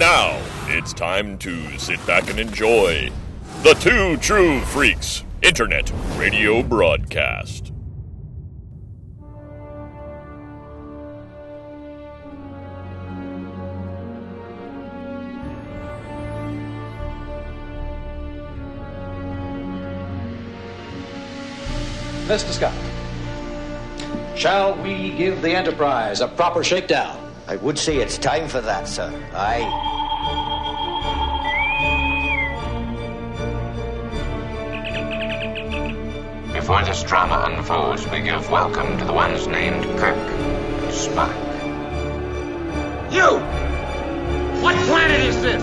Now, it's time to sit back and enjoy the Two True Freaks Internet Radio Broadcast. Mr. Scott, shall we give the Enterprise a proper shakedown? I would say it's time for that, sir. Aye. Before this drama unfolds, we give welcome to the ones named Kirk and Spock. You! What planet is this?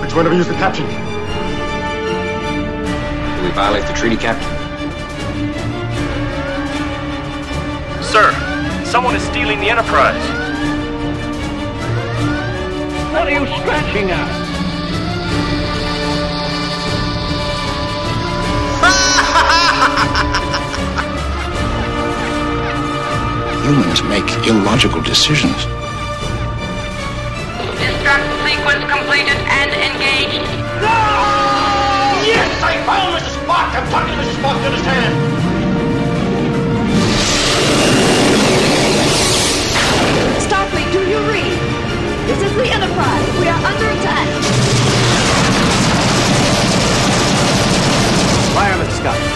Which one of you is the captain? Do we violate the treaty, Captain? Sir, someone is stealing the Enterprise. What are you scratching at? Humans make illogical decisions. Destruct sequence completed and engaged. Yes, I found Mrs. Spock! I'm talking to Mrs. Spock, you understand? Enterprise. We are under attack. Fire, Mr. Scott.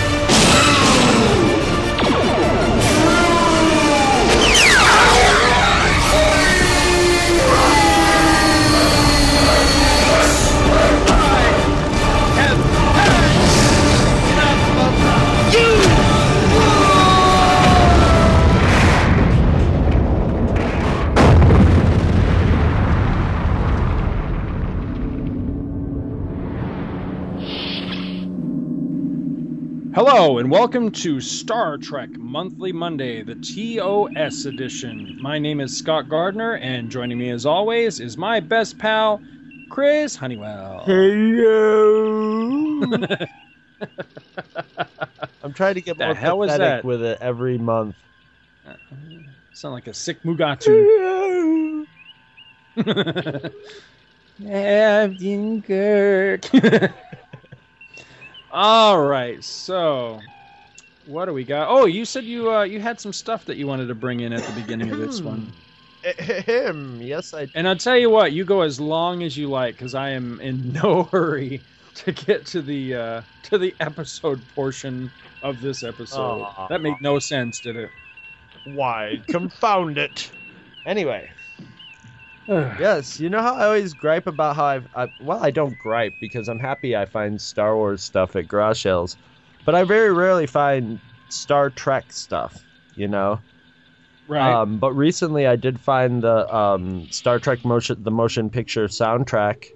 Hello, and welcome to Star Trek Monthly Monday, the TOS edition. My name is Scott Gardner, and joining me as always is my best pal, Chris Honeywell. Hello. I'm trying to get The more hell was pathetic that? with it every month. Uh, sound like a sick Mugatu. Captain Kirk. All right, so what do we got? Oh, you said you uh, you had some stuff that you wanted to bring in at the beginning of this one. Him, yes, I. And I'll tell you what, you go as long as you like, because I am in no hurry to get to the uh, to the episode portion of this episode. Aw. That made no sense, did it? Why? Confound it. Anyway, yes, you know how I always gripe about how I've. I, well, I don't gripe because I'm happy I find Star Wars stuff at garage sales, but I very rarely find Star Trek stuff. You know. right. Um, but recently, I did find the um, Star Trek motion, the motion picture soundtrack.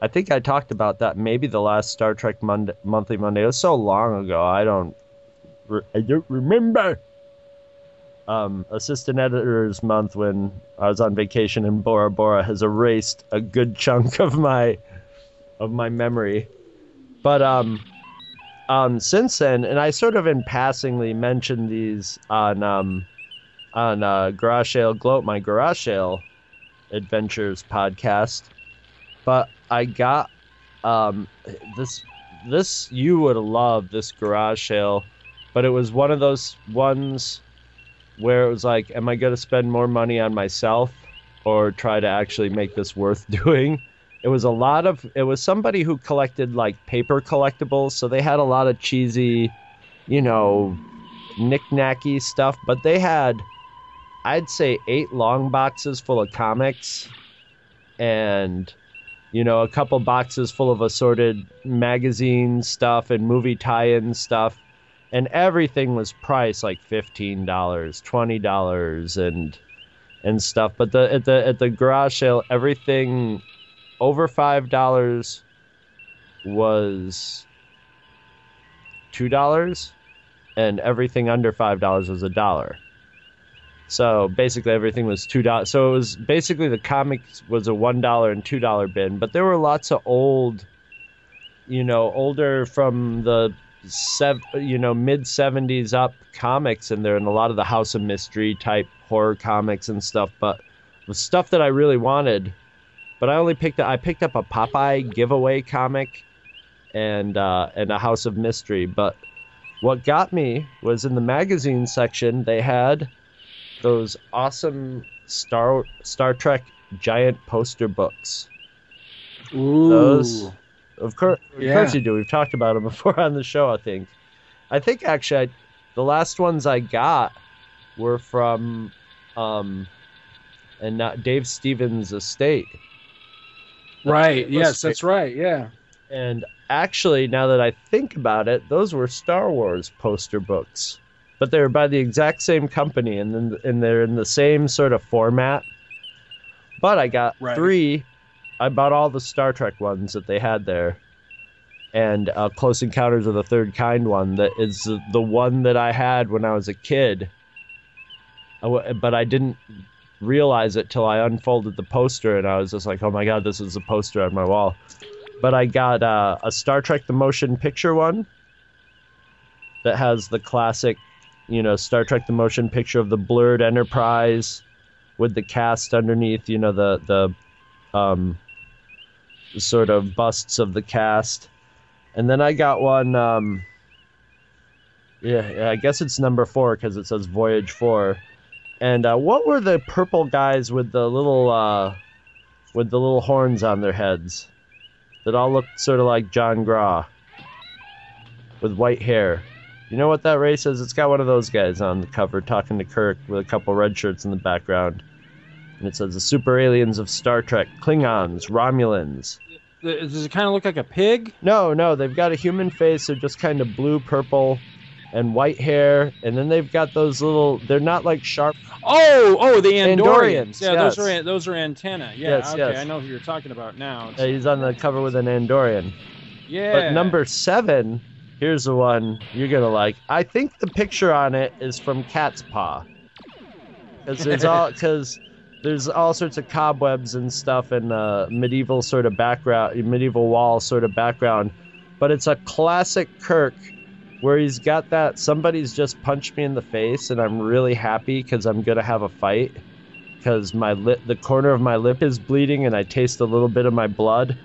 I think I talked about that maybe the last Star Trek Monday, monthly Monday. It was so long ago, I don't, I don't remember. Um, assistant editors month when I was on vacation in Bora Bora has erased a good chunk of my, of my memory. But um, um, since then, and I sort of in passingly mentioned these on um, on uh, Garage Sale Gloat, my Garage Sale Adventures podcast. But I got um, this. This you would love this garage sale, but it was one of those ones where it was like, am I going to spend more money on myself or try to actually make this worth doing? It was a lot of. It was somebody who collected like paper collectibles, so they had a lot of cheesy, you know, knick-knacky stuff. But they had I'd say eight long boxes full of comics and you know a couple boxes full of assorted magazine stuff and movie tie-in stuff and everything was priced like $15 $20 and and stuff but the at the at the garage sale everything over $5 was $2 and everything under $5 was a dollar so basically, everything was two dollars. So it was basically the comics was a one dollar and two dollar bin, but there were lots of old, you know, older from the sev- you know mid 70s up comics in there and a lot of the House of Mystery type horror comics and stuff, but the stuff that I really wanted. But I only picked up I picked up a Popeye giveaway comic and uh, and a House of Mystery. But what got me was in the magazine section they had those awesome Star Star Trek giant poster books. Ooh. Those, of course, of course you do. We've talked about them before on the show. I think. I think actually, I, the last ones I got were from, um, and not Dave Stevens' estate. Right. Yes, fa- that's right. Yeah. And actually, now that I think about it, those were Star Wars poster books, but they were by the exact same company, and then and they're in the same sort of format. But I got Right. three. I bought all the Star Trek ones that they had there, and uh, Close Encounters of the Third Kind one that is the- one that I had when I was a kid. But I didn't realize it till I unfolded the poster, and I was just like, "Oh my god, this is a poster on my wall." But I got uh, a Star Trek the Motion Picture one that has the classic, you know, Star Trek the Motion Picture of the blurred Enterprise with the cast underneath, you know, the the um, sort of busts of the cast. And then I got one. Um, yeah, I guess it's number four because it says Voyage Four. And uh, what were the purple guys with the little uh, with the little horns on their heads that all looked sort of like John Graw with white hair? You know what that race is? It's got one of those guys on the cover talking to Kirk with a couple red shirts in the background. And it says the super aliens of Star Trek, Klingons, Romulans. Does it kind of look like a pig? No, no, they've got a human face. They're just kind of blue, purple, and white hair. And then they've got those little. They're not like sharp. Oh, oh, the Andorians. Andorians, yeah, those are those are antenna. Yeah, Yes, okay, yes. I know who you're talking about now. Uh, he's on the cover with an Andorian. yeah. But number seven, here's the one you're gonna like. I think the picture on it is from Cat's Paw, because there's all because there's all sorts of cobwebs and stuff and uh, medieval sort of background, medieval wall sort of background. But it's a classic Kirk, where he's got that somebody's just punched me in the face, and I'm really happy because I'm gonna have a fight. Because my lip, the corner of my lip is bleeding, and I taste a little bit of my blood,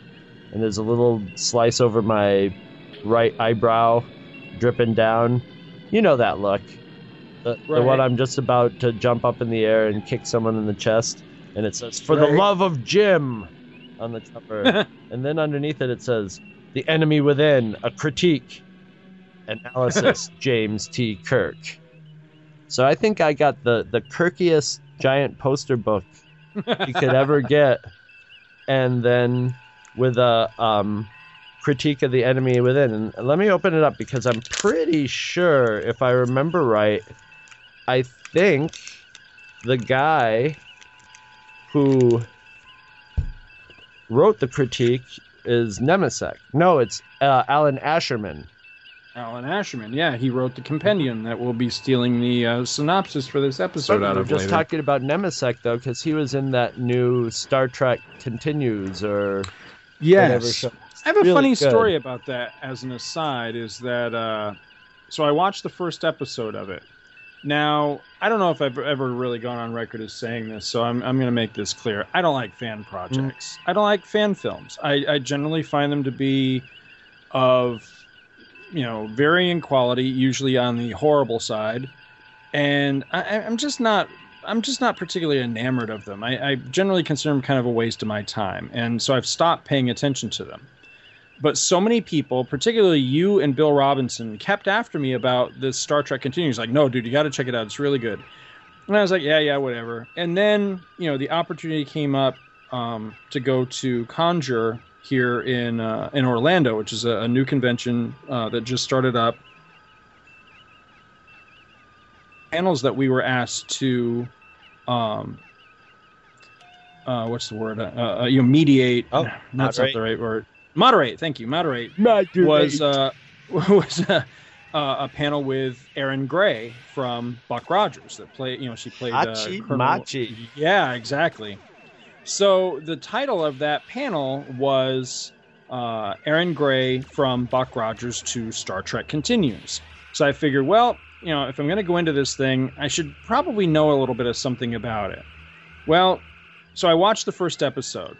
and there's a little slice over my right eyebrow dripping down. You know that look. The, the one I'm just about to jump up in the air and kick someone in the chest. And it says, For the love of Jim on the cover. and then underneath it, it says, The enemy within, a critique. Analysis, James T. Kirk. So I think I got the, the Kirkiest giant poster book you could ever get. And then with a um, critique of the enemy within. And let me open it up because I'm pretty sure, if I remember right, I think the guy who wrote the critique is Nemecek. No, it's uh, Alan Asherman. Alan Asherman. Yeah, he wrote the compendium that we'll be stealing the uh, synopsis for this episode out We're of just later. talking about Nemecek though, because he was in that new Star Trek Continues or whatever yes. show. I have a Really funny good. story about that as an aside is that uh, so I watched the first episode of it. Now, I don't know if I've ever really gone on record as saying this, so I'm, I'm going to make this clear. I don't like fan projects. Mm. I don't like fan films. I, I generally find them to be of, you know, varying quality, usually on the horrible side, and I, I- I'm just not. I'm just not particularly enamored of them. I, I generally consider them kind of a waste of my time, and so I've stopped paying attention to them but so many people, particularly you and Bill Robinson, kept after me about this Star Trek Continues. Like, no, dude, you got to check it out. It's really good. And I was like, yeah, yeah, whatever. And then, you know, the opportunity came up um, to go to Conjure here in uh, in Orlando, which is a, a new convention uh, that just started up. Panels that we were asked to, um, uh, what's the word? Uh, uh, you know, mediate. Oh, that's not moderate. the right word. Moderate. Thank you. Moderate Moderate. was uh, was uh, uh, a panel with Erin Gray from Buck Rogers that played. You know, she played uh, Hachi Colonel- Machi. Yeah, exactly. So the title of that panel was uh, Erin Gray from Buck Rogers to Star Trek Continues. So I figured, well, you know, if I'm going to go into this thing, I should probably know a little bit of something about it. Well, so I watched the first episode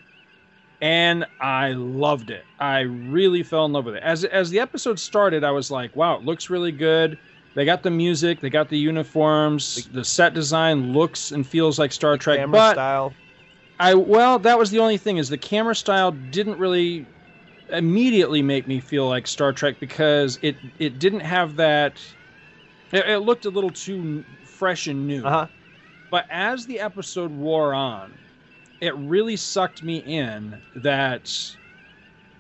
and I loved it. I really fell in love with it. As as the episode started, I was like, wow, it looks really good. They got the music, they got the uniforms, the set design looks and feels like Star Trek, Camera but style. I well, that was the only thing is the camera style didn't really immediately make me feel like Star Trek because it it didn't have that. It, it looked a little too fresh and new. Uh-huh. But as the episode wore on, it really sucked me in that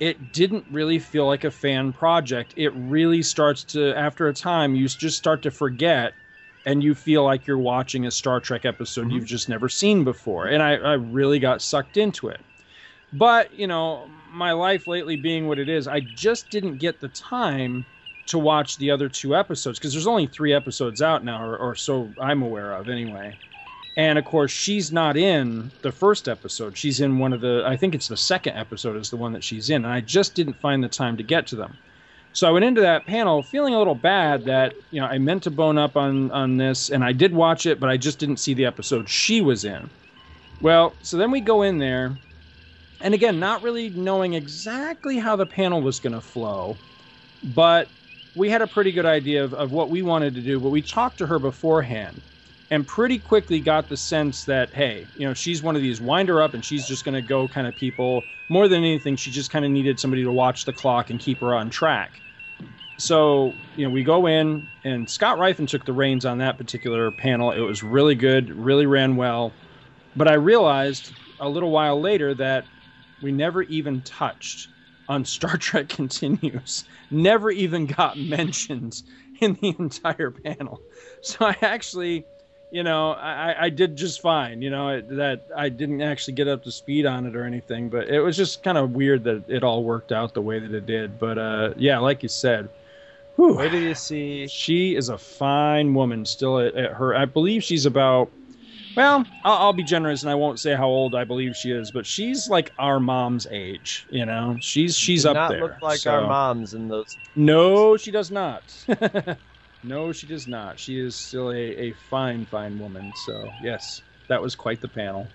it didn't really feel like a fan project. It really starts to, after a time, you just start to forget and you feel like you're watching a Star Trek episode mm-hmm. you've just never seen before. And I, I really got sucked into it. But, you know, my life lately being what it is, I just didn't get the time to watch the other two episodes because there's only three episodes out now, or, or so I'm aware of anyway. And of course, she's not in the first episode. She's in one of the, I think it's the second episode, is the one that she's in. And I just didn't find the time to get to them. So I went into that panel feeling a little bad that, you know, I meant to bone up on, on this and I did watch it, but I just didn't see the episode she was in. Well, so then we go in there, and again, not really knowing exactly how the panel was going to flow, but we had a pretty good idea of, of what we wanted to do. But we talked to her beforehand and pretty quickly got the sense that hey you know she's one of these wind her up and she's just going to go kind of people. More than anything she just kind of needed somebody to watch the clock and keep her on track. So you know we go in and scott Rifen took the reins on that particular panel. It was really good really ran well. But i realized a little while later that we never even touched on star trek continues. Never even got mentioned in the entire panel. So i actually you know, I, I did just fine. You know, it, that I didn't actually get up to speed on it or anything, but it was just kind of weird that it all worked out the way that it did. But uh, yeah, like you said, whew, Where do you see? she is a fine woman still at, at her. I believe she's about. Well, I'll, I'll be generous and I won't say how old I believe she is, but she's like our mom's age. You know, she's she's up not there. look like so- our moms in those. no, she does not. no, she does not. She is still a, a fine, fine woman. So, yes, that was quite the panel.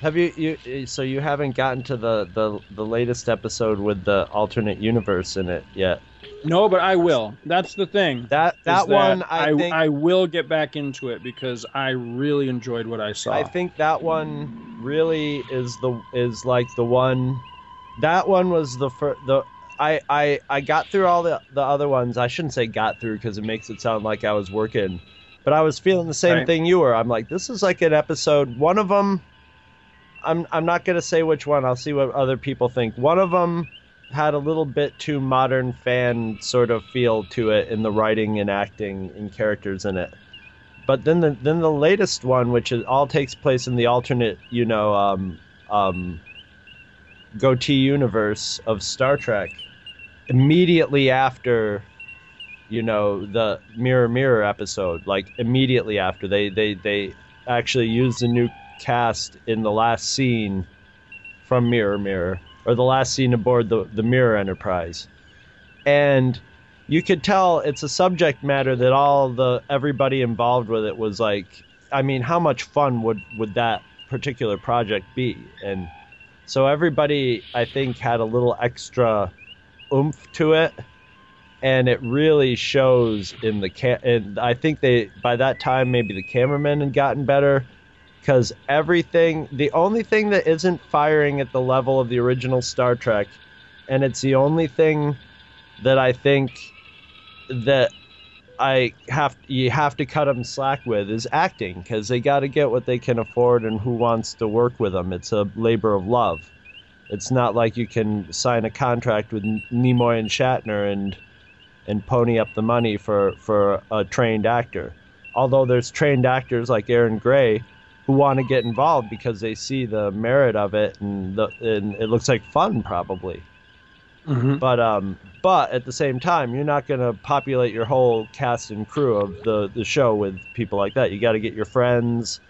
Have you you eh, so you haven't gotten to the the the latest episode with the alternate universe in it yet? No, but I will. That's the thing. That is that one I, I, think I will get back into it because I really enjoyed what I saw. I think that one really is the is like the one. That one was the fir- the I I I got through all the the other ones. I shouldn't say got through because it makes it sound like I was working, but I was feeling the same Right. thing you were. I'm like, this is like an episode. One of them. I'm I'm not gonna say which one. I'll see what other people think. One of them had a little bit too modern fan sort of feel to it in the writing and acting and characters in it. But then the then the latest one, which is all takes place in the alternate, you know, um, um, goatee universe of Star Trek, immediately after, you know, the Mirror Mirror episode, like immediately after they they they actually used the new cast in the last scene from Mirror Mirror or the last scene aboard the the Mirror Enterprise, and you could tell it's a subject matter that all the everybody involved with it was like i mean how much fun would would that particular project be? And so everybody i think had a little extra oomph to it and it really shows in the ca- and i think they by that time maybe the cameramen had gotten better because everything the only thing that isn't firing at the level of the original star trek and it's the only thing that i think that I have you have to cut them slack with is acting because they got to get what they can afford and who wants to work with them. It's a labor of love. It's not like you can sign a contract with Nimoy and Shatner and and pony up the money for for a trained actor. Although there's trained actors like Erin Gray who want to get involved because they see the merit of it and the and it looks like fun probably. Mhm. But um, but at the same time, you're not going to populate your whole cast and crew of the the show with people like that. You got to get your friends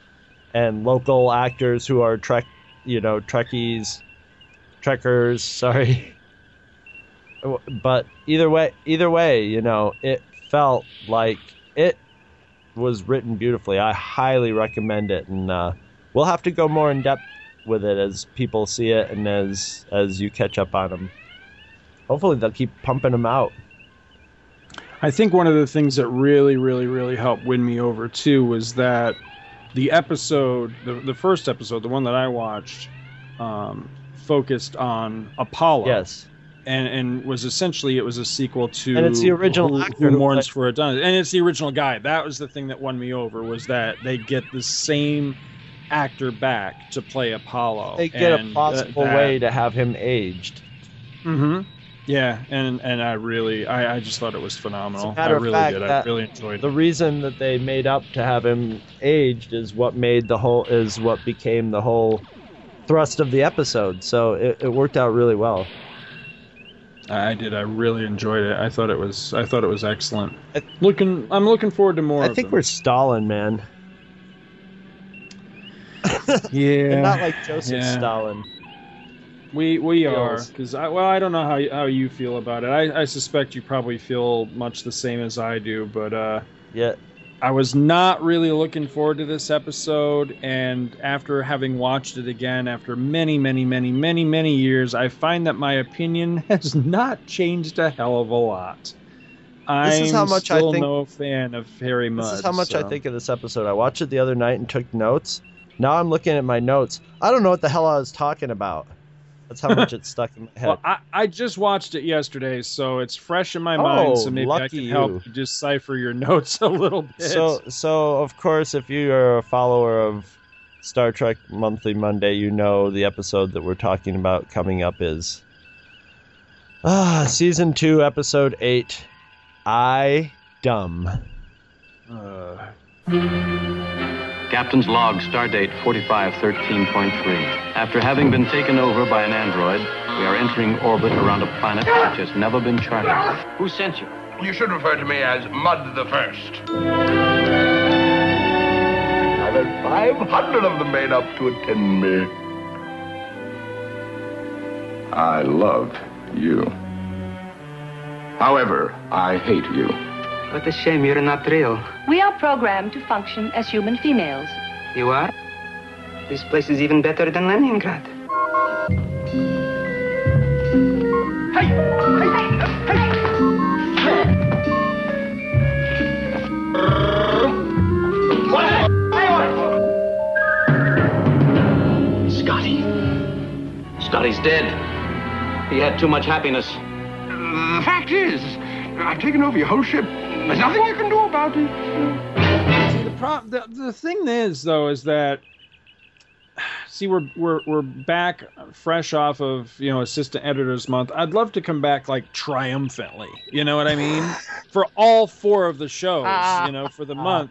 and local actors who are Trek, you know, Trekkies, Trekkers. Sorry, but either way, either way, you know, it felt like it was written beautifully. I highly recommend it, and uh, we'll have to go more in depth with it as people see it and as as you catch up on them. Hopefully, they'll keep pumping them out. I think one of the things that really, really, really helped win me over too was that the episode, the, the first episode, the one that I watched, um, focused on Apollo. Yes. And, and was essentially it was a sequel to and it's the original who, actor who mourns for Adonais and it's the original guy that was the thing that won me over was that they get the same actor back to play Apollo They get and a possible that- way to have him aged. Mm-hmm. Yeah, and and I really, I, I just thought it was phenomenal. As a matter I really fact, did. I really enjoyed it. The it. reason that they made up to have him aged is what made the whole is what became the whole thrust of the episode. So it, it worked out really well. I did. I really enjoyed it. I thought it was. I thought it was excellent. Looking, I'm looking forward to more. I think we're stalling, man. Yeah, not like Joseph yeah. Stalin. We we are because I well I don't know how you- how you feel about it. I, I suspect you probably feel much the same as I do, but uh, Yeah, I was not really looking forward to this episode, and after having watched it again after many many many many many years, I find that my opinion has not changed a hell of a lot. I'm This is how much I think- no fan of Harry Mudd. this is how much I think of this episode. I watched it the other night and took notes. Now I'm looking at my notes. I don't know what the hell I was talking about. That's how much it's stuck in my head. Well, I, I just watched it yesterday, so it's fresh in my Oh, mind. So maybe I lucky can help you. you decipher your notes a little bit. So, so of course, if you are a follower of Star Trek Monthly Monday, you know the episode that we're talking about coming up is ah, season two, episode eight. I dumb. Uh, Captain's log, stardate 4513.3. After having been taken over by an android, we are entering orbit around a planet which has never been charted. Who sent you? You should refer to me as Mudd the First. I've had 500 of them made up to attend me. I love you. However, I hate you. What a shame you're not real. We are programmed to function as human females. You are? This place is even better than Leningrad. Hey! Scotty. Scotty's dead. He had too much happiness. The fact is, I've taken over your whole ship. There's nothing you can do about it. see, the, pro- the the thing is though is that see we're we're we're back fresh off of you know assistant editors month. I'd love to come back like triumphantly. You know what I mean? for all four of the shows, ah. you know, for the month.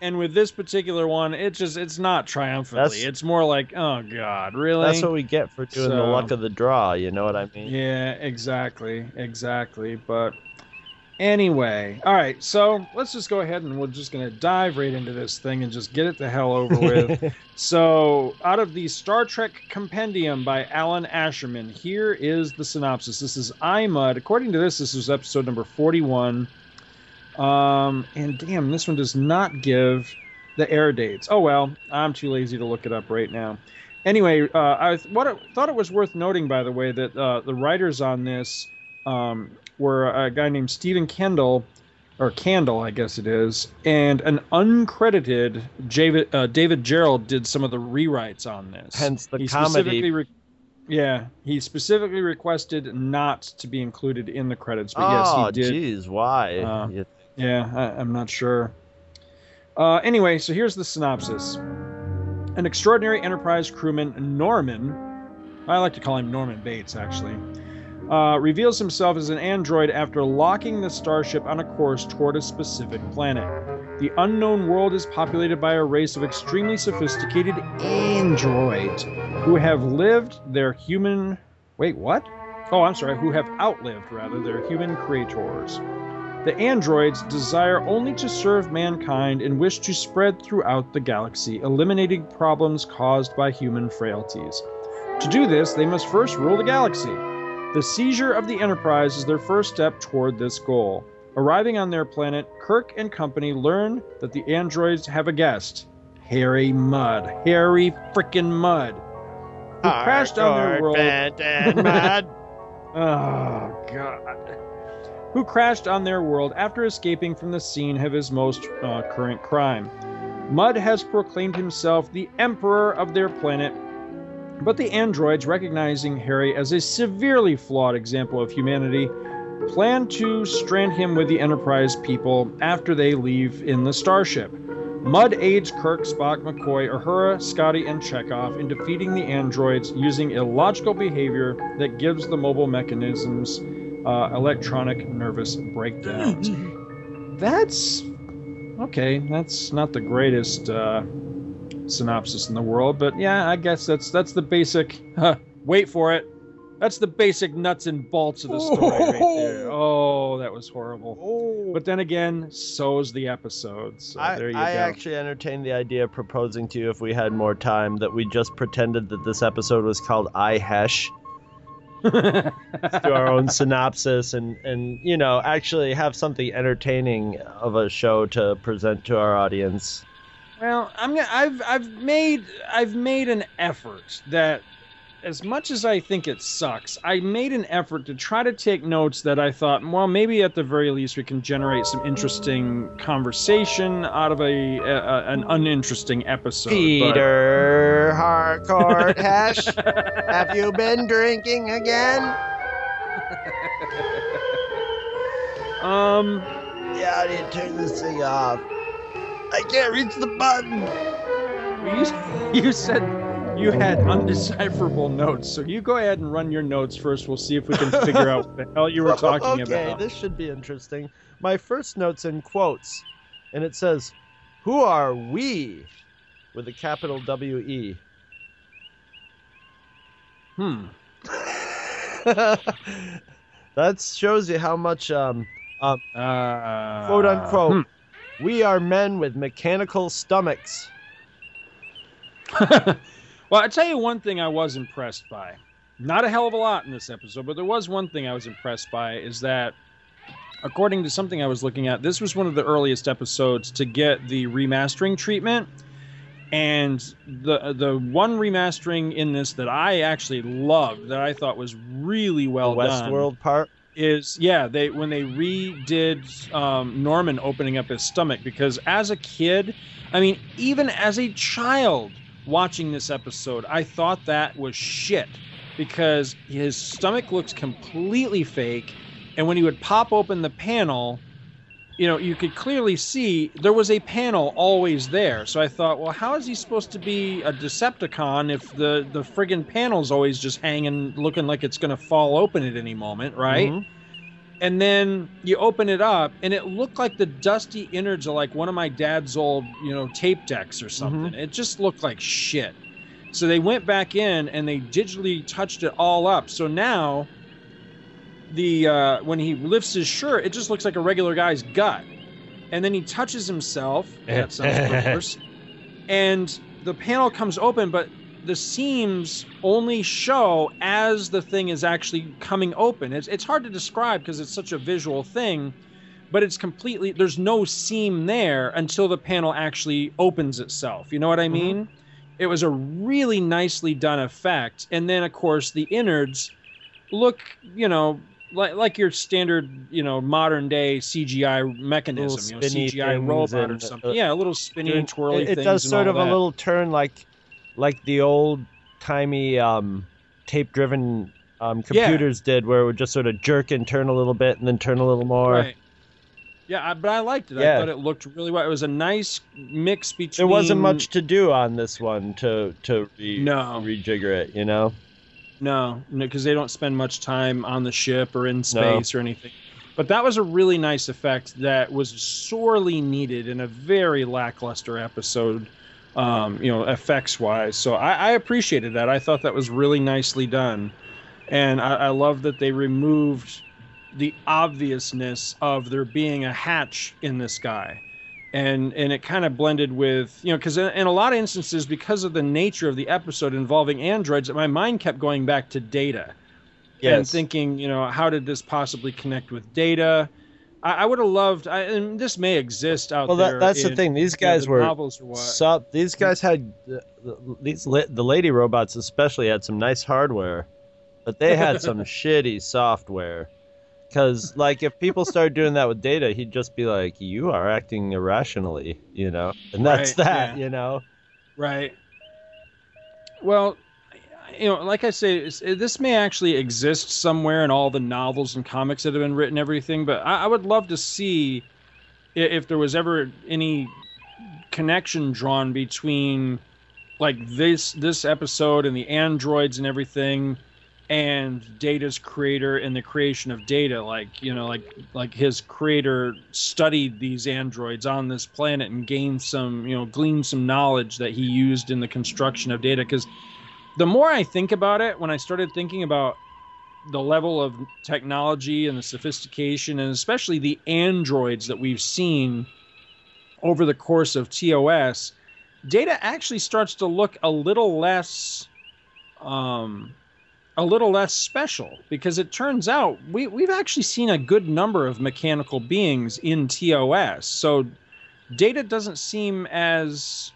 And with this particular one, it just it's not triumphantly. That's- it's more like, oh god, really? That's what we get for doing the luck of the draw. You know what I mean? Yeah, exactly, exactly. But anyway, all right. So let's just go ahead and we're just gonna dive right into this thing and just get it the hell over with. so, out of the Star Trek Compendium by Alan Asherman, here is the synopsis. This is I, Mudd. According to this, this is episode number forty-one. Um, and damn, this one does not give the air dates. Oh well, I'm too lazy to look it up right now. Anyway, uh, I th- what it, thought it was worth noting, by the way, that uh, the writers on this um, were a guy named Stephen Kendall, or Candle, I guess it is, and an uncredited David, uh, David Gerrold did some of the rewrites on this. Hence the He comedy. re- yeah, he specifically requested not to be included in the credits, but yes, oh, he did. jeez, why? Uh, You- Yeah, I, I'm not sure. Uh, anyway, so here's the synopsis. An extraordinary Enterprise crewman, Norman, I like to call him Norman Bates, actually, uh, reveals himself as an android after locking the starship on a course toward a specific planet. The unknown world is populated by a race of extremely sophisticated androids who have lived their human. Wait, what? Oh, I'm sorry, who have outlived, rather, their human creators. The androids desire only to serve mankind and wish to spread throughout the galaxy, eliminating problems caused by human frailties. To do this, they must first rule the galaxy. The seizure of the Enterprise is their first step toward this goal. Arriving on their planet, Kirk and company learn that the androids have a guest, Harry Mudd. Harry frickin' Mudd. Who crashed on their world. oh, God. Who crashed on their world after escaping from the scene of his most uh, current crime. Mudd has proclaimed himself the emperor of their planet, but the androids, recognizing Harry as a severely flawed example of humanity, plan to strand him with the Enterprise people after they leave in the starship. Mudd aids Kirk, Spock, McCoy, Uhura, Scotty, and Chekhov in defeating the androids using illogical behavior that gives the mobile mechanisms uh, electronic nervous breakdowns. That's okay. That's not the greatest uh, synopsis in the world, but yeah, I guess that's that's the basic. Huh, wait for it. That's the basic nuts and bolts of the story right there. Oh, that was horrible. Oh. But then again, so's the episode. So I, there you I go. actually entertained the idea of proposing to you if we had more time that we just pretended that this episode was called I Hesh. do our own synopsis and and you know actually have something entertaining of a show to present to our audience. Well, I'm gonna, I've I've made I've made an effort that as much as I think it sucks, I made an effort to try to take notes that I thought, well, maybe at the very least we can generate some interesting conversation out of a, a an uninteresting episode. but- Peter Harcourt Hesh, have you been drinking again? Um. Yeah, I need to turn this thing off. I can't reach the button. You, you said you had undecipherable notes, so you go ahead and run your notes first. We'll see if we can figure out what the hell you were talking okay, about. Okay, this should be interesting. My first note's in quotes, and it says, "Who are we?" with a capital W E. Hmm. that shows you how much, um, um, uh, quote unquote, hmm. We are men with mechanical stomachs. Well, I tell you one thing I was impressed by. Not a hell of a lot in this episode, but there was one thing I was impressed by is that according to something I was looking at, this was one of the earliest episodes to get the remastering treatment. And the the one remastering in this that I actually loved, that I thought was really well the done, Westworld part. Is yeah they when they redid um, Norman opening up his stomach because as a kid, I mean even as a child watching this episode, I thought that was shit because his stomach looks completely fake, and when he would pop open the panel. You know, you could clearly see there was a panel always there. So I thought, well, how is he supposed to be a Decepticon if the the friggin' panel's always just hanging, looking like it's going to fall open at any moment, right? Mhm. and then you open it up and it looked like the dusty innards of like one of my dad's old you know tape decks or something it just looked like shit so they went back in and they digitally touched it all up so now the uh, when he lifts his shirt it just looks like a regular guy's gut and then he touches himself that sounds perverse and the panel comes open but the seams only show as the thing is actually coming open. It's, it's hard to describe because it's such a visual thing, but it's completely, there's no seam there until the panel actually opens itself. You know what I mean? It was a really nicely done effect. And then, of course, the innards look, you know, like, like your standard, you know, modern day CGI mechanism, you know, CGI robot or something. uh, yeah, a little spinny, Doing- twirly it, it does sort of a little turn like like the old timey um, tape driven um, Yeah. computers did where it would just sort of jerk and turn a little bit and then turn a little more Right. Yeah, I, but I liked it. I Yeah. thought it looked really well. It was a nice mix between. there wasn't much to do on this one to to re- No. rejigger it you know No, because they don't spend much time on the ship or in space or anything. But that was a really nice effect that was sorely needed in a very lackluster episode, um, you know, effects wise. So I, I appreciated that. I thought that was really nicely done. And I, I love that they removed the obviousness of there being a hatch in this guy. And and it kind of blended with you know because in, in a lot of instances because of the nature of the episode involving androids my mind kept going back to data and thinking you know how did this possibly connect with data i, I would have loved I, and this may exist out Well, there that, that's the thing. These you know, guys the were novels or what sub. These guys had uh, these the lady robots especially had some nice hardware, but they had some shitty software. Because like if people started doing that with data, he'd just be like, "You are acting irrationally," you know, and that's Right, that, yeah. you know. Right. Well, you know, like I say, this may actually exist somewhere in all the novels and comics that have been written, everything. But I, I would love to see if there was ever any connection drawn between like this this episode and the androids and everything and data's creator and the creation of data. Like you know like like his creator studied these androids on this planet and gained some you know gleaned some knowledge that he used in the construction of data. Because the more i think about it when i started thinking about the level of technology and the sophistication and especially the androids that we've seen over the course of tos data actually starts to look a little less um, a little less special because it turns out we, we've actually seen a good number of mechanical beings in TOS. So data doesn't seem as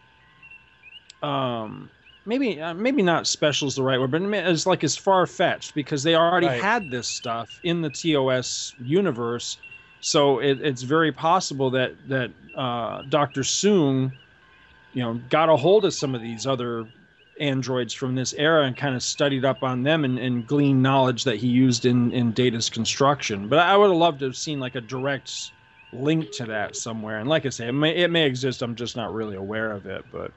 um, maybe uh, maybe not special is the right word, but as like as far fetched because they already Right. had this stuff in the TOS universe. So it, it's very possible that that uh, Dr. Soong, you know, got a hold of some of these other androids from this era and kind of studied up on them and, and gleaned knowledge that he used in, in Data's construction. But I would have loved to have seen like a direct link to that somewhere. And like I say, it may, it may exist. I'm just not really aware of it. But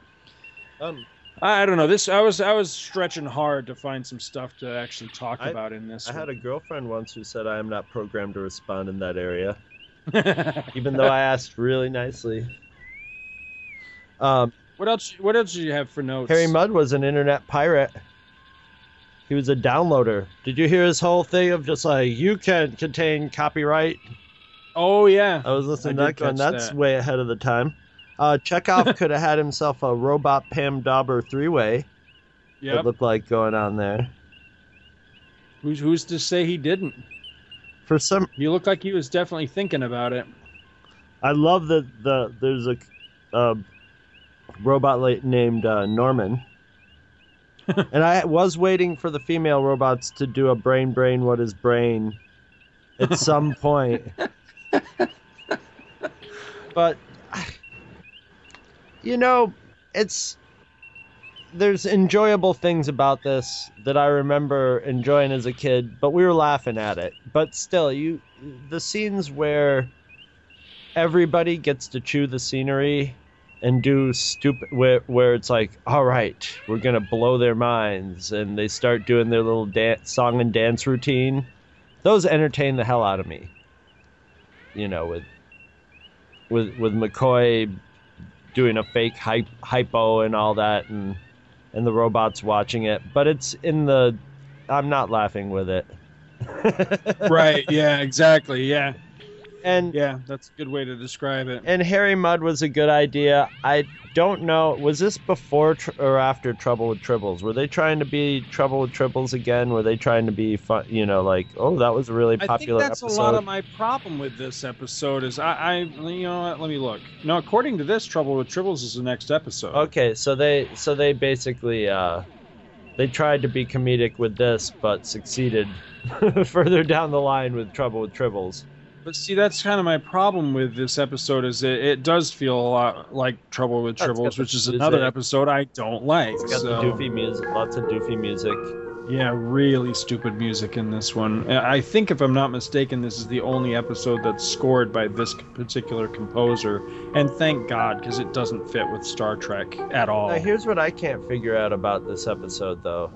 Um, I, don't know. This I was I was stretching hard to find some stuff to actually talk I- about in this. I had a girlfriend once who said I am not programmed to respond in that area, even though I asked really nicely. Um, what else? What else did you have for notes? Harry Mudd was an internet pirate. He was a downloader. Did you hear his whole thing of just like you can't contain copyright? Oh yeah. I was listening I to that catch That's that. way ahead of the time. Uh, Chekhov could have had himself a robot Pam Dawber three way. Yep. It looked like going on there. Who's who's to say he didn't? For some, he looked like he was definitely thinking about it. I love that the there's a uh, robot named uh, Norman, and I was waiting for the female robots to do a brain brain what is brain at some point, but you know it's there's enjoyable things about this that I remember enjoying as a kid, but we were laughing at it. But still, you the scenes where everybody gets to chew the scenery and do stupid where, where it's like all right we're gonna blow their minds and they start doing their little dance, song and dance routine those entertain the hell out of me you know with with with mccoy doing a fake hype, hypo and all that and and the robots watching it but it's in the i'm not laughing with it right. Yeah. Exactly. Yeah. And yeah, that's a good way to describe it. and Harry Mudd was a good idea. I don't know. Was this before tr- or after Trouble with Tribbles? Were they trying to be Trouble with Tribbles again? Were they trying to be fun? You know, like oh, that was a really popular. I think that's episode. a lot of my problem with this episode. Is I, I, you know what? Let me look. No, according to this, Trouble with Tribbles is the next episode. Okay, so they so they basically uh, they tried to be comedic with this, but succeeded further down the line with Trouble with Tribbles. But see, that's kind of my problem with this episode. Is it, it does feel a lot like Trouble with Yeah, it's got Tribbles, which is music. another episode I don't like. It's got so- the doofy music, lots of doofy music. Yeah, really stupid music in this one. I think, if I'm not mistaken, this is the only episode that's scored by this particular composer, and thank God, because it doesn't fit with Star Trek at all. Now, here's what I can't figure out about this episode, though.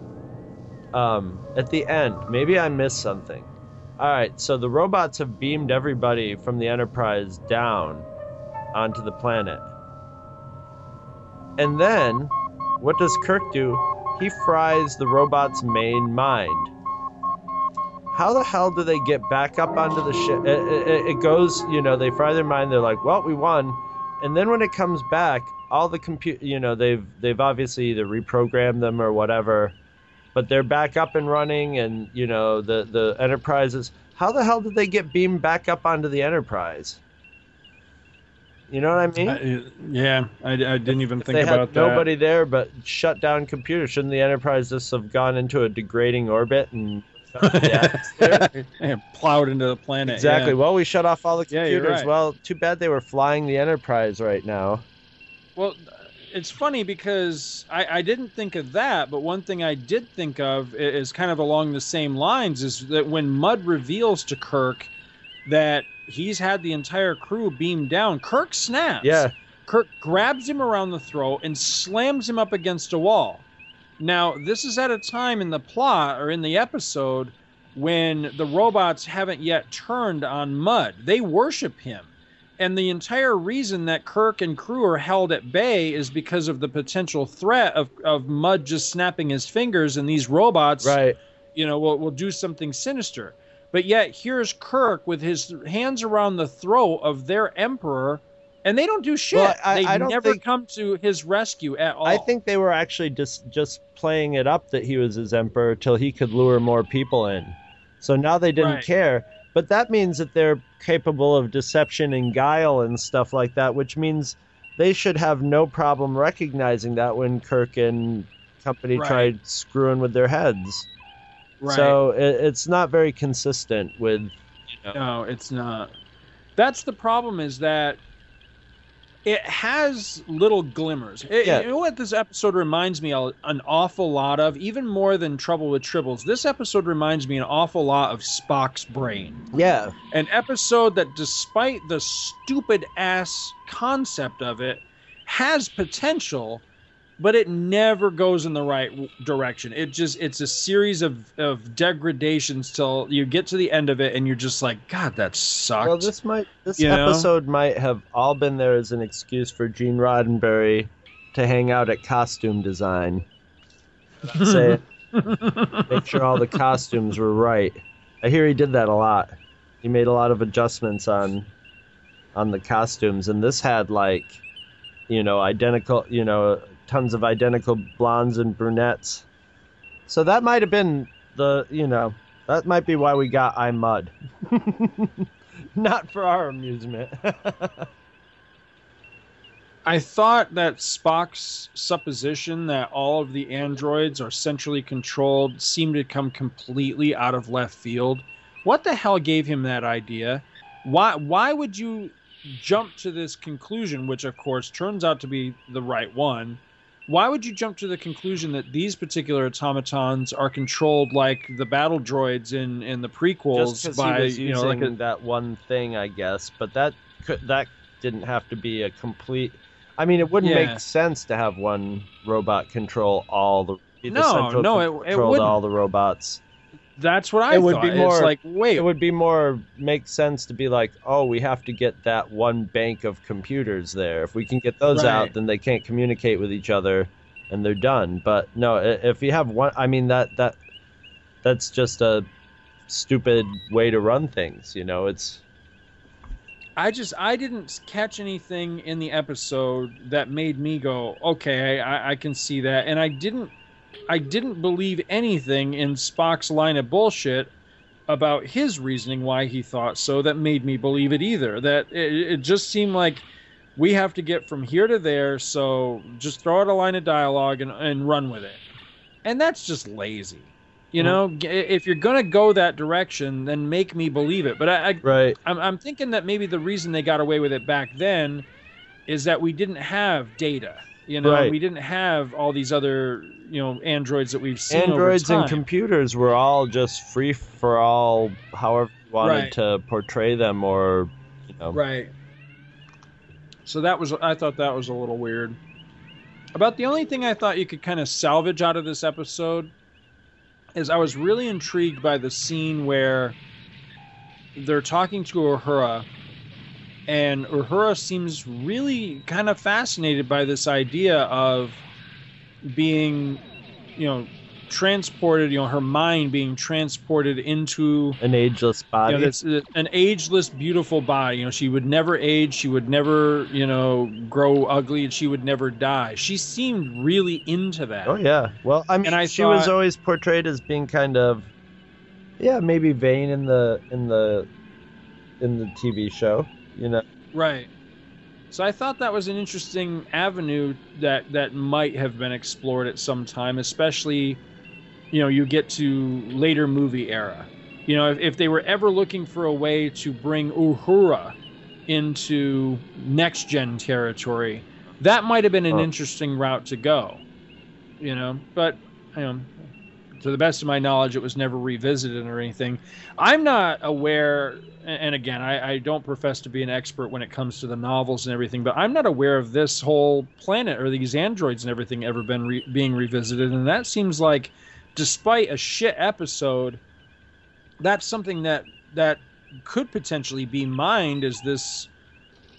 Um, at the end, maybe I missed something. All right, so the robots have beamed everybody from the Enterprise down onto the planet. And then, what does Kirk do? He fries the robot's main mind. How the hell do they get back up onto the ship? It, it, it goes, you know, they fry their mind. They're like, well, we won. and then when it comes back, all the compute, you know, they've they've obviously either reprogrammed them or whatever, but they're back up and running, and you know the the Enterprises. How the hell did they get beamed back up onto the Enterprise? You know what I mean? I, yeah, I, I didn't even think they about had that. nobody there but shut down computers. Shouldn't the Enterprise just have gone into a degrading orbit and yeah, plowed into the planet. exactly? yeah. Well, we shut off all the Yeah, computers. right. Well, too bad they were flying the Enterprise right now. Well, it's funny because I, I didn't think of that, but one thing I did think of is kind of along the same lines is that when Mudd reveals to Kirk that he's had the entire crew beamed down, Kirk snaps. Yeah. Kirk grabs him around the throat and slams him up against a wall. Now, this is at a time in the plot or in the episode when the robots haven't yet turned on Mudd. They worship him. And the entire reason that Kirk and crew are held at bay is because of the potential threat of, of Mudd just snapping his fingers and these robots, right. you know, will, will do something sinister. But yet here's Kirk with his hands around the throat of their emperor, and they don't do shit. Well, I- they I never think- come to his rescue at all. I think they were actually just just playing it up that he was his emperor till he could lure more people in. So now they didn't Right. care. But that means that they're capable of deception and guile and stuff like that, which means they should have no problem recognizing that when Kirk and company Right. tried screwing with their heads. Right. So it, it's not very consistent with. You know, No, it's not. That's the problem is that it has little glimmers. It- Yeah. You know what this episode reminds me a- an awful lot of, even more than Trouble with Tribbles. This episode reminds me an awful lot of Spock's brain. yeah, An episode that, despite the stupid ass concept of it, has potential, but it never goes in the right direction. It just it's a series of of degradations till you get to the end of it, and you're just like, God, that sucked. Well, this might this You know? episode might have all been there as an excuse for Gene Roddenberry to hang out at costume design. Say, make sure all the costumes were right. I hear he did that a lot. He made a lot of adjustments on on the costumes, and this had like, you know, identical, you know, tons of identical blondes and brunettes. So that might have been the, you know, that might be why we got I Mudd. Not for our amusement. I thought that Spock's supposition that all of the androids are centrally controlled seemed to come completely out of left field. What the hell gave him that idea? Why why would you jump to this conclusion which of course turns out to be the right one? Why would you jump to the conclusion that these particular automatons are controlled like the battle droids in in the prequels Just by he was you using know like a, that one thing, I guess. But that could that didn't have to be a complete. I mean, it wouldn't Yeah. make sense to have one robot control all the. the No, central no, it- it control wouldn't. all the robots. That's what I it would thought. be more it's like wait It would be more make sense to be like, oh, we have to get that one bank of computers there. If we can get those Right. out, then they can't communicate with each other, and they're done. But no, if you have one, I mean that that that's just a stupid way to run things. You know, it's I just I didn't catch anything in the episode that made me go, okay, I, I can see that, and I didn't I didn't believe anything in Spock's line of bullshit about his reasoning why he thought so that made me believe it either. That it, it just seemed like we have to get from here to there, so just throw out a line of dialogue and, and run with it. And that's just lazy. You mm-hmm. know, if you're gonna go that direction, then make me believe it. But I, I right. I'm, I'm thinking that maybe the reason they got away with it back then is that we didn't have data. You know, Right. we didn't have all these other you know androids that we've seen androids and computers were all just free for all, however you wanted Right. to portray them, or you know, Right. So that was I thought that was a little weird. About the only thing I thought you could kind of salvage out of this episode is I was really intrigued by the scene where they're talking to Uhura and Uhura seems really kind of fascinated by this idea of being, you know, transported, you know, her mind being transported into an ageless body. You know, this, uh, an ageless, beautiful body. You know, she would never age. She would never, you know, grow ugly, and she would never die. She seemed really into that. Oh yeah. Well, I mean, I she was always portrayed as being kind of, yeah, maybe vain in the in the in the TV show. You know. Right. So I thought that was an interesting avenue that that might have been explored at some time, especially, you know, you get to later movie era. You know, if, if they were ever looking for a way to bring Uhura into next gen territory, that might have been an interesting route to go. You know, but you know, to the best of my knowledge, it was never revisited or anything. I'm not aware, and again, I, I don't profess to be an expert when it comes to the novels and everything, but I'm not aware of this whole planet or these androids and everything ever been re- being revisited. And that seems like, despite a shit episode, that's something that that could potentially be mined as this,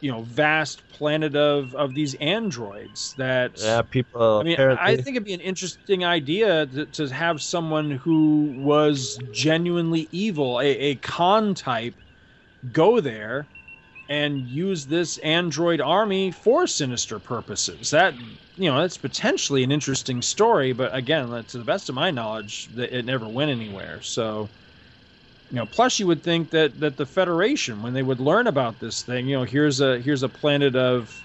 you know, vast planet of of these androids that Yeah, people. I mean, apparently, I think it'd be an interesting idea to, to have someone who was genuinely evil, a, a con type, go there and use this android army for sinister purposes. That you know, that's potentially an interesting story, but again, to the best of my knowledge, it never went anywhere. So, you know, plus you would think that that the Federation, when they would learn about this thing, you know, here's a here's a planet of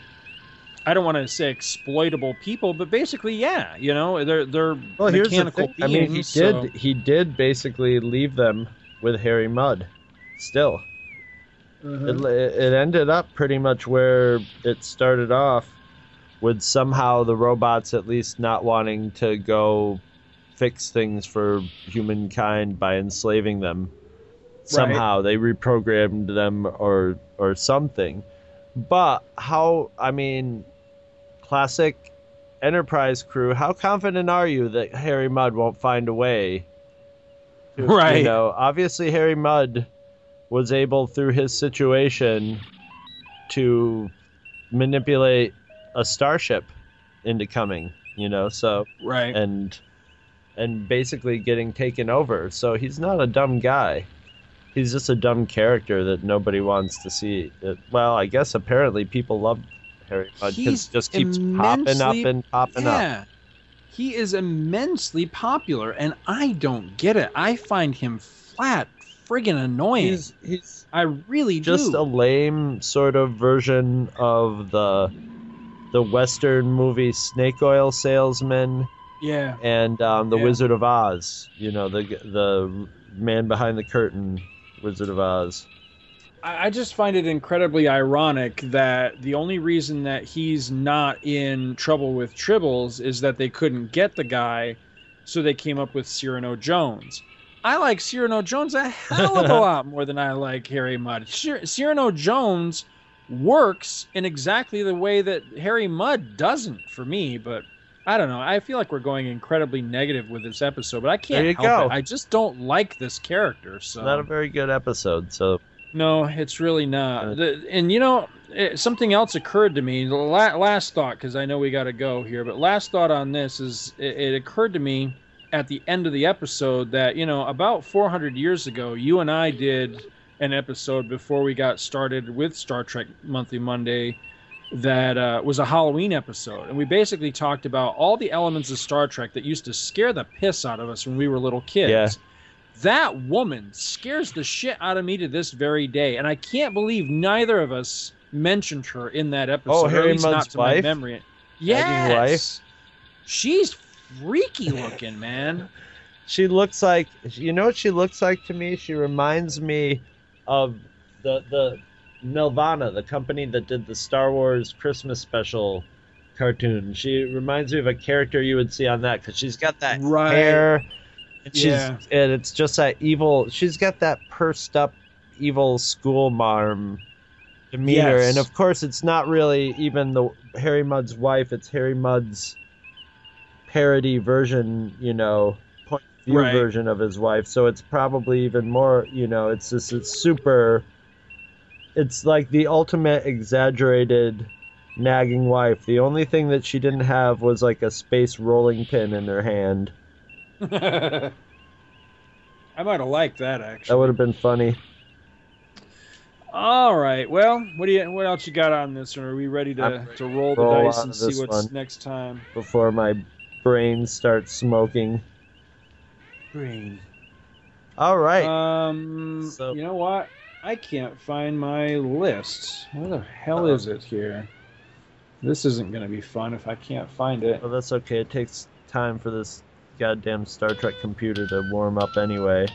I don't want to say exploitable people, but basically, yeah, you know, they're they're well, here's the mechanical thing. I mean, he beings, did he did basically leave them with Harry Mudd. Still, Mm-hmm. it, it ended up pretty much where it started off, with somehow the robots at least not wanting to go fix things for humankind by enslaving them. Somehow they reprogrammed them or or something. But how? I mean, classic Enterprise crew. How confident are you that Harry Mudd won't find a way? to- Right. You know, obviously Harry Mudd was able through his situation to manipulate a starship into coming. You know, so right and and basically getting taken over. So he's not a dumb guy. He's just a dumb character that nobody wants to see. It, well, I guess apparently people love Harry Mudd because He's just keeps popping up immensely- and popping up. yeah. He is immensely popular, and I don't get it. I find him flat friggin' annoying. He's, he's I really just do. a lame sort of version of the the Western movie Snake Oil Salesman yeah. and um, the Yeah. Wizard of Oz. You know, the the man behind the curtain, Wizard of Oz. I just find it incredibly ironic that the only reason that he's not in trouble with Tribbles is that they couldn't get the guy, so they came up with Cyrano Jones. I like Cyrano Jones a hell of a lot more than I like Harry Mudd. Cyr- Cyrano Jones works in exactly the way that Harry Mudd doesn't for me, but I don't know. I feel like we're going incredibly negative with this episode, but I can't help go. it. I just don't like this character. So Not a very good episode. So no, it's really not. The, and you know, it, something else occurred to me. The la- last thought, because I know we got to go here, but last thought on this is it, it occurred to me at the end of the episode that you know about 400 years ago, you and I did an episode before we got started with Star Trek Monthly Monday that uh, was a Halloween episode, and we basically talked about all the elements of Star Trek that used to scare the piss out of us when we were little kids. Yeah. That woman scares the shit out of me to this very day, and I can't believe neither of us mentioned her in that episode. Oh, Harry least not Mudd's to my wife? memory. Aggie wife? Yes, she's freaky looking, man. she looks like you know what she looks like to me. She reminds me of the the Nelvana, the company that did the Star Wars Christmas special cartoon. She reminds me of a character you would see on that because she's got that Right. hair. And she's Yeah. and it's just that evil. She's got that pursed up evil school marm demeanor, Yes. and of course, it's not really even the Harry Mudd's wife. It's Harry Mudd's parody version, you know, point of view Right. version of his wife. So it's probably even more, you know, it's just it's super. It's like the ultimate exaggerated nagging wife. The only thing that she didn't have was like a space rolling pin in her hand. I might have liked that actually. That would have been funny. All right. Well, what do you? What else you got on this? Or are we ready to, I'm to roll the roll dice and see what's next time? Before my brain starts smoking. Brain. All right. Um. So. you know what? I can't find my list. Where the hell is it here? This isn't going to be fun if I can't find it. Well, that's okay. It takes time for this goddamn Star Trek computer to warm up anyway.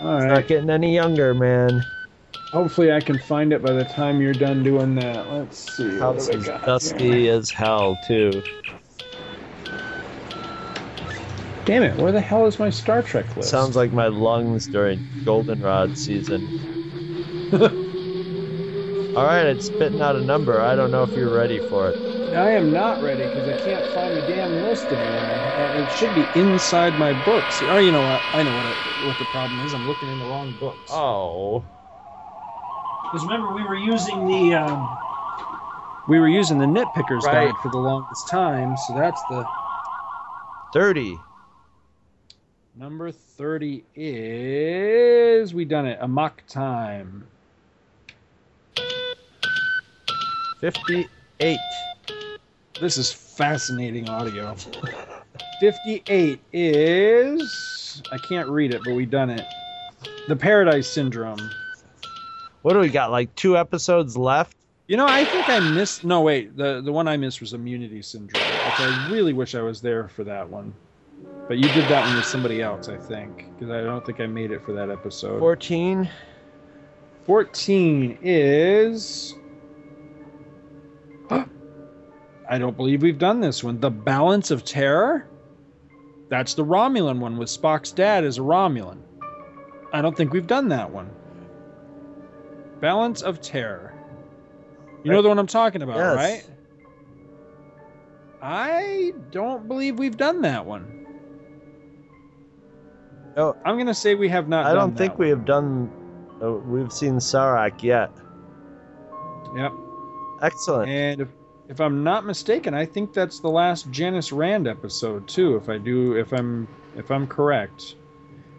All it's right. not getting any younger, man. Hopefully, I can find it by the time you're done doing that. Let's see. House is dusty here? as hell too. Damn it! Where the hell is my Star Trek list? Sounds like my lungs during Goldenrod season. All right, it's spitting out a number. I don't know if you're ready for it. I am not ready because I can't find the damn list anymore. Uh, It should be inside my books. Oh, you know what? I know what it, what the problem is. I'm looking in the wrong books. Oh. Because remember, we were using the um, we were using the nitpickers Right. guide for the longest time. So that's the Thirty. number thirty is we done it. Amok time. Fifty-eight. This is fascinating audio. 58 is. I can't read it, but we done it. The Paradise Syndrome. What do we got? Like two episodes left. You know, I think I missed. No, wait. The the one I missed was Immunity Syndrome. Which I really wish I was there for that one. But you did that one with somebody else, I think, because I don't think I made it for that episode. Fourteen. 14 is. I don't believe we've done this one. The Balance of Terror? That's the Romulan one with Spock's dad as a Romulan. I don't think we've done that one. Balance of Terror. You know the one I'm talking about, Yes. right? I don't believe we've done that one. Oh, I'm going to say we have not I don't think we have done. Uh, we've seen Sarek yet. Yep. Excellent. And if, if I'm not mistaken, I think that's the last Janice Rand episode too. If I do, if I'm if I'm correct,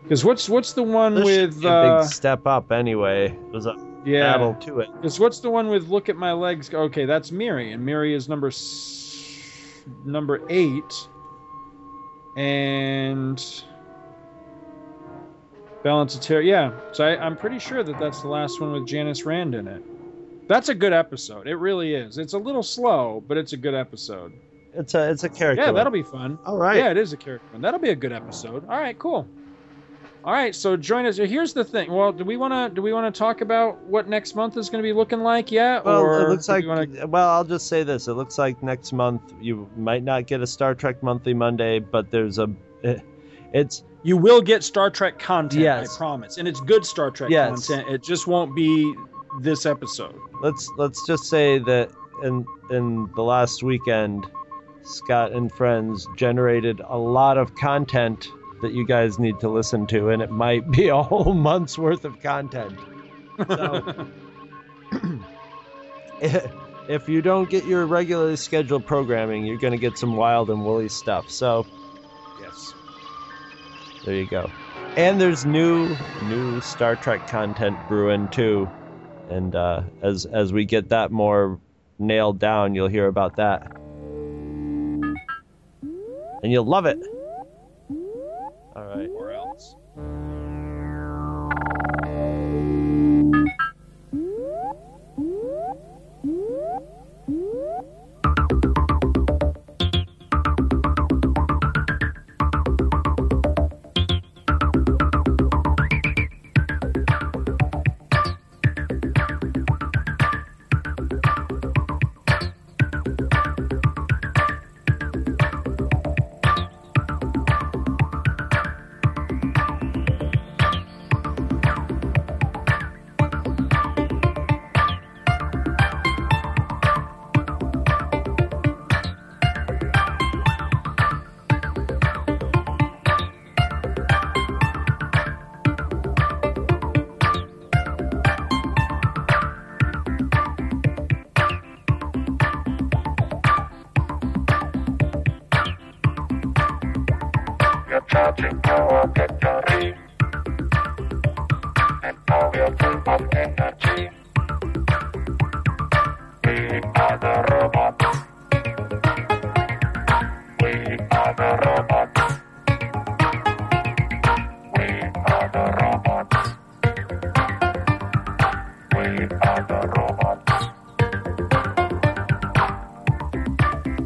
because what's what's the one This with be a uh, big step up anyway. There's a yeah? battle to it. Because what's the one with look at my legs? Okay, that's Miri, and Miri is number s- number eight, and Balance of Terror. Yeah, so I, I'm pretty sure that that's the last one with Janice Rand in it. That's a good episode. It really is. It's a little slow, but it's a good episode. It's a it's a character. Yeah, that'll be fun. All right. Yeah, it is a character one. That'll be a good episode. All right, cool. All right, so join us. Here's the thing. Well, do we want to do we want to talk about what next month is going to be looking like yet? Well, or it looks like. wanna- Well, I'll just say this: it looks like next month you might not get a Star Trek Monthly Monday, but there's a. It, it's you will get Star Trek content. Yes. I promise, and it's good Star Trek Yes. content. It just won't be this episode. let's let's just say that in in the last weekend, Scott and friends generated a lot of content that you guys need to listen to, and it might be a whole month's worth of content. So, if you don't get your regularly scheduled programming, you're going to get some wild and woolly stuff. So, there you go. And there's new new Star Trek content brewing too, and uh, as as we get that more nailed down, you'll hear about that, and you'll love it. Charging our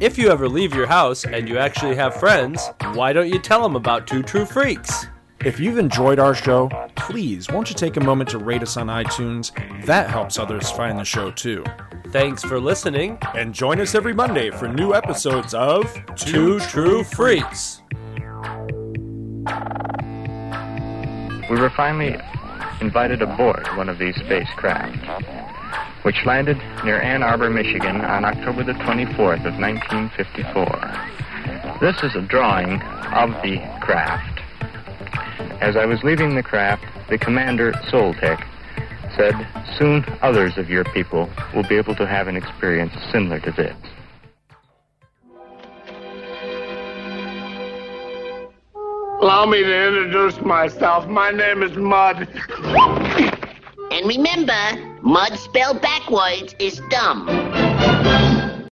If you ever leave your house and you actually have friends, why don't you tell them about Two True Freaks? If you've enjoyed our show, please won't you take a moment to rate us on iTunes? That helps others find the show too. Thanks for listening. And join us every Monday for new episodes of Two True Freaks. We were finally invited aboard one of these spacecraft, which landed near Ann Arbor, Michigan on October the 24th of 1954. This is a drawing of the craft. As I was leaving the craft, the commander, Soltec, said, Soon others of your people will be able to have an experience similar to this. Allow me to introduce myself. My name is Mudd. And remember, mud spelled backwards is dumb.